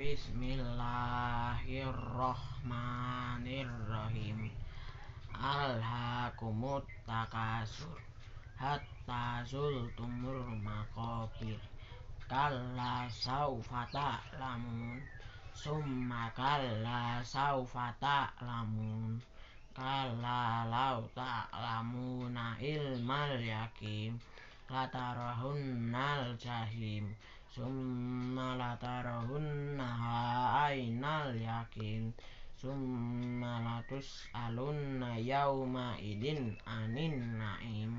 Bismillahirrahmanirrahim. Alhaakumut takasur. Hatta zultumur makobir Kalla saufa ta'lamun. Summa kalla saufa ta'lamun. Kalla lau ta'lamuna ilmal yakin. Latarahunnal jahim Summa latarahunnaha ainal yakin. Summa latus'alunna yawma idin anin na'im